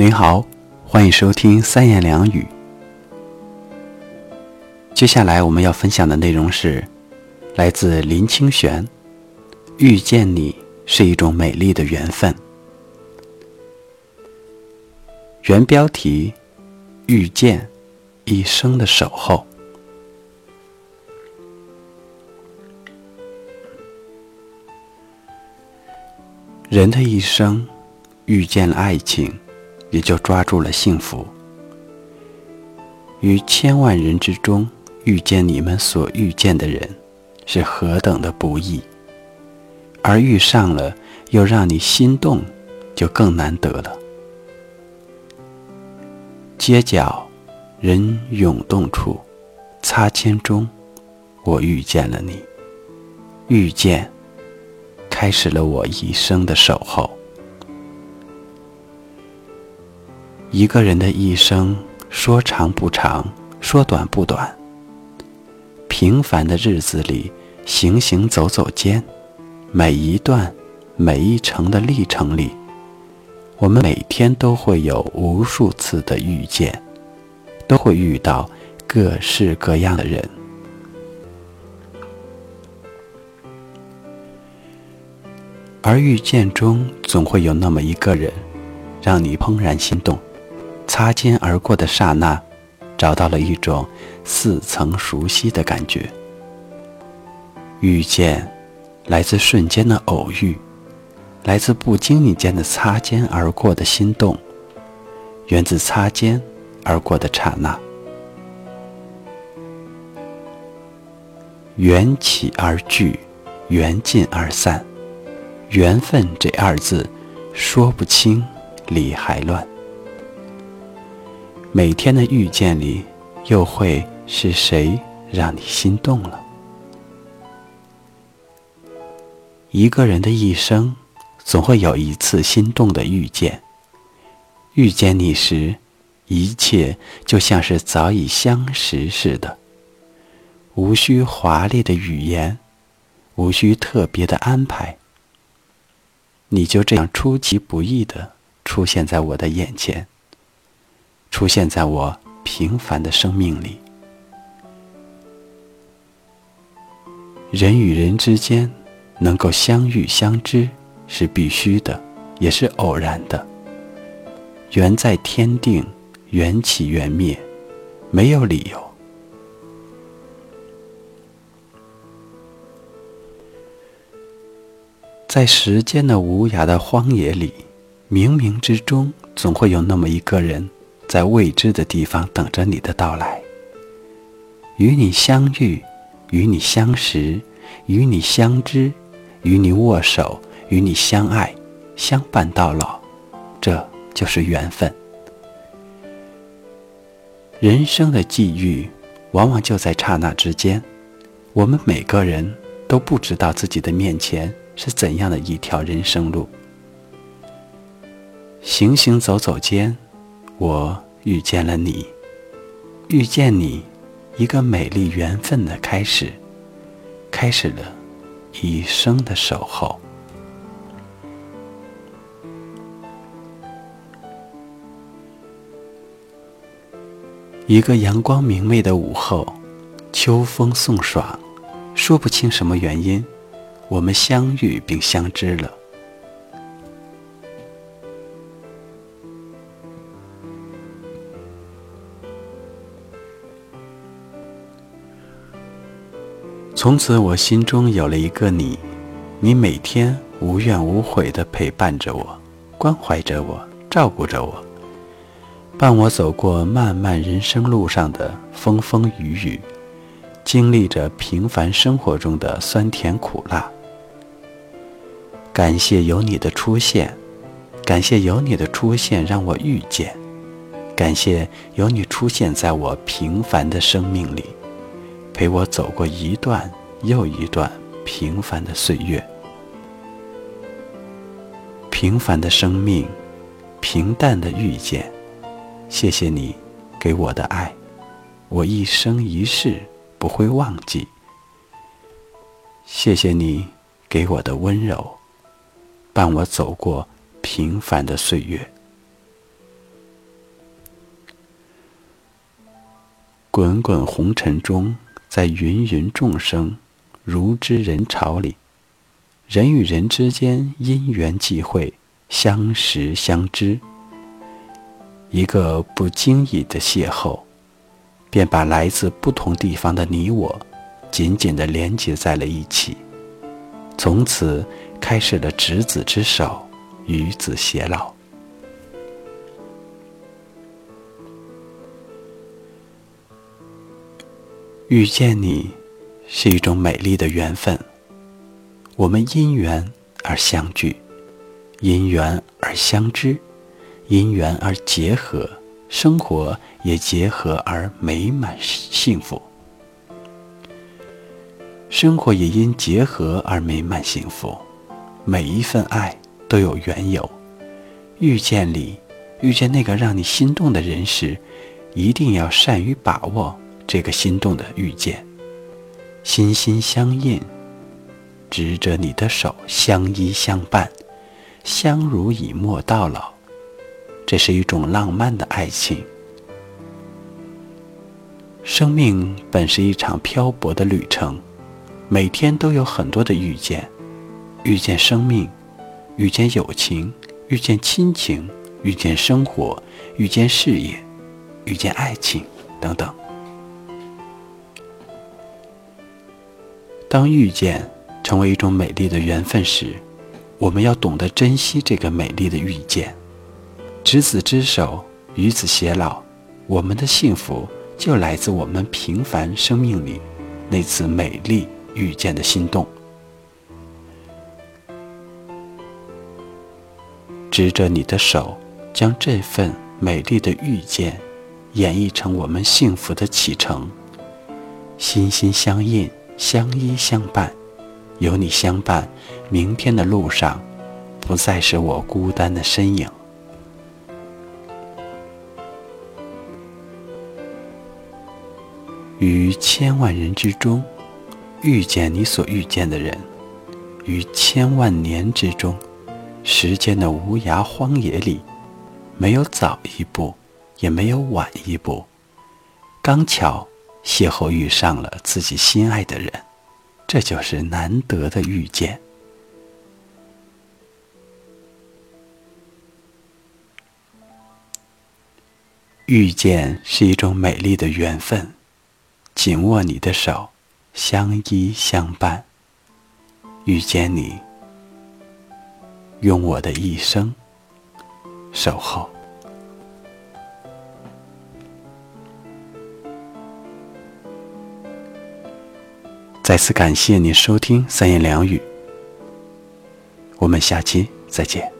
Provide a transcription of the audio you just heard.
您好，欢迎收听三言两语。接下来我们要分享的内容是来自林清玄，《遇见你是一种美丽的缘分》。原标题：遇见，一生的守候。人的一生，遇见了爱情。也就抓住了幸福。于千万人之中遇见你们所遇见的人，是何等的不易；而遇上了，又让你心动，就更难得了。街角，人涌动处，擦肩中，我遇见了你。遇见，开始了我一生的守候。一个人的一生，说长不长，说短不短。平凡的日子里，行行走走间，每一段、每一程的历程里，我们每天都会有无数次的遇见，都会遇到各式各样的人，而遇见中总会有那么一个人，让你怦然心动。擦肩而过的刹那，找到了一种似曾熟悉的感觉。遇见，来自瞬间的偶遇，来自不经意间的擦肩而过的心动，源自擦肩而过的刹那。缘起而聚，缘尽而散，缘分这二字，说不清，理还乱。每天的遇见里，又会是谁让你心动了？一个人的一生，总会有一次心动的遇见。遇见你时，一切就像是早已相识似的，无需华丽的语言，无需特别的安排，你就这样出其不意的出现在我的眼前。出现在我平凡的生命里。人与人之间能够相遇相知是必须的，也是偶然的。缘在天定，缘起缘灭，没有理由。在时间的无涯的荒野里，冥冥之中总会有那么一个人。在未知的地方等着你的到来，与你相遇，与你相识，与你相知，与你握手，与你相爱，相伴到老，这就是缘分。人生的际遇，往往就在刹那之间。我们每个人都不知道自己的面前是怎样的一条人生路。行行走走间。我遇见了你，遇见你，一个美丽缘分的开始，开始了一生的守候。一个阳光明媚的午后，秋风送爽，说不清什么原因，我们相遇并相知了。从此，我心中有了一个你，你每天无怨无悔地陪伴着我，关怀着我，照顾着我，伴我走过漫漫人生路上的风风雨雨，经历着平凡生活中的酸甜苦辣。感谢有你的出现，感谢有你的出现让我遇见，感谢有你出现在我平凡的生命里。陪我走过一段又一段平凡的岁月。平凡的生命平淡的遇见谢谢你给我的爱我一生一世不会忘记。谢谢你给我的温柔伴我走过平凡的岁月。滚滚红尘中在芸芸众生、如织人潮里，人与人之间因缘际会，相识相知。一个不经意的邂逅，便把来自不同地方的你我，紧紧地连接在了一起，从此开始了执子之手，与子偕老。遇见你，是一种美丽的缘分。我们因缘而相聚，因缘而相知，因缘而结合，生活也结合而美满幸福。生活也因结合而美满幸福。每一份爱都有缘由。遇见你，遇见那个让你心动的人时，一定要善于把握。这个心动的遇见，心心相印，执着你的手，相依相伴，相濡以沫到老。这是一种浪漫的爱情。生命本是一场漂泊的旅程，每天都有很多的遇见：遇见生命，遇见友情，遇见亲情，遇见生活，遇见事业，遇见爱情，等等。当遇见成为一种美丽的缘分时，我们要懂得珍惜这个美丽的遇见，执子之手，与子偕老。我们的幸福就来自我们平凡生命里那次美丽遇见的心动。执着你的手，将这份美丽的遇见演绎成我们幸福的启程，心心相印。相依相伴，有你相伴，明天的路上不再是我孤单的身影。于千万人之中，遇见你所遇见的人；于千万年之中，时间的无涯荒野里，没有早一步，也没有晚一步，刚巧。邂逅遇上了自己心爱的人，这就是难得的遇见。遇见是一种美丽的缘分，紧握你的手，相依相伴。遇见你，用我的一生守候。再次感谢你收听三言两语，我们下期再见。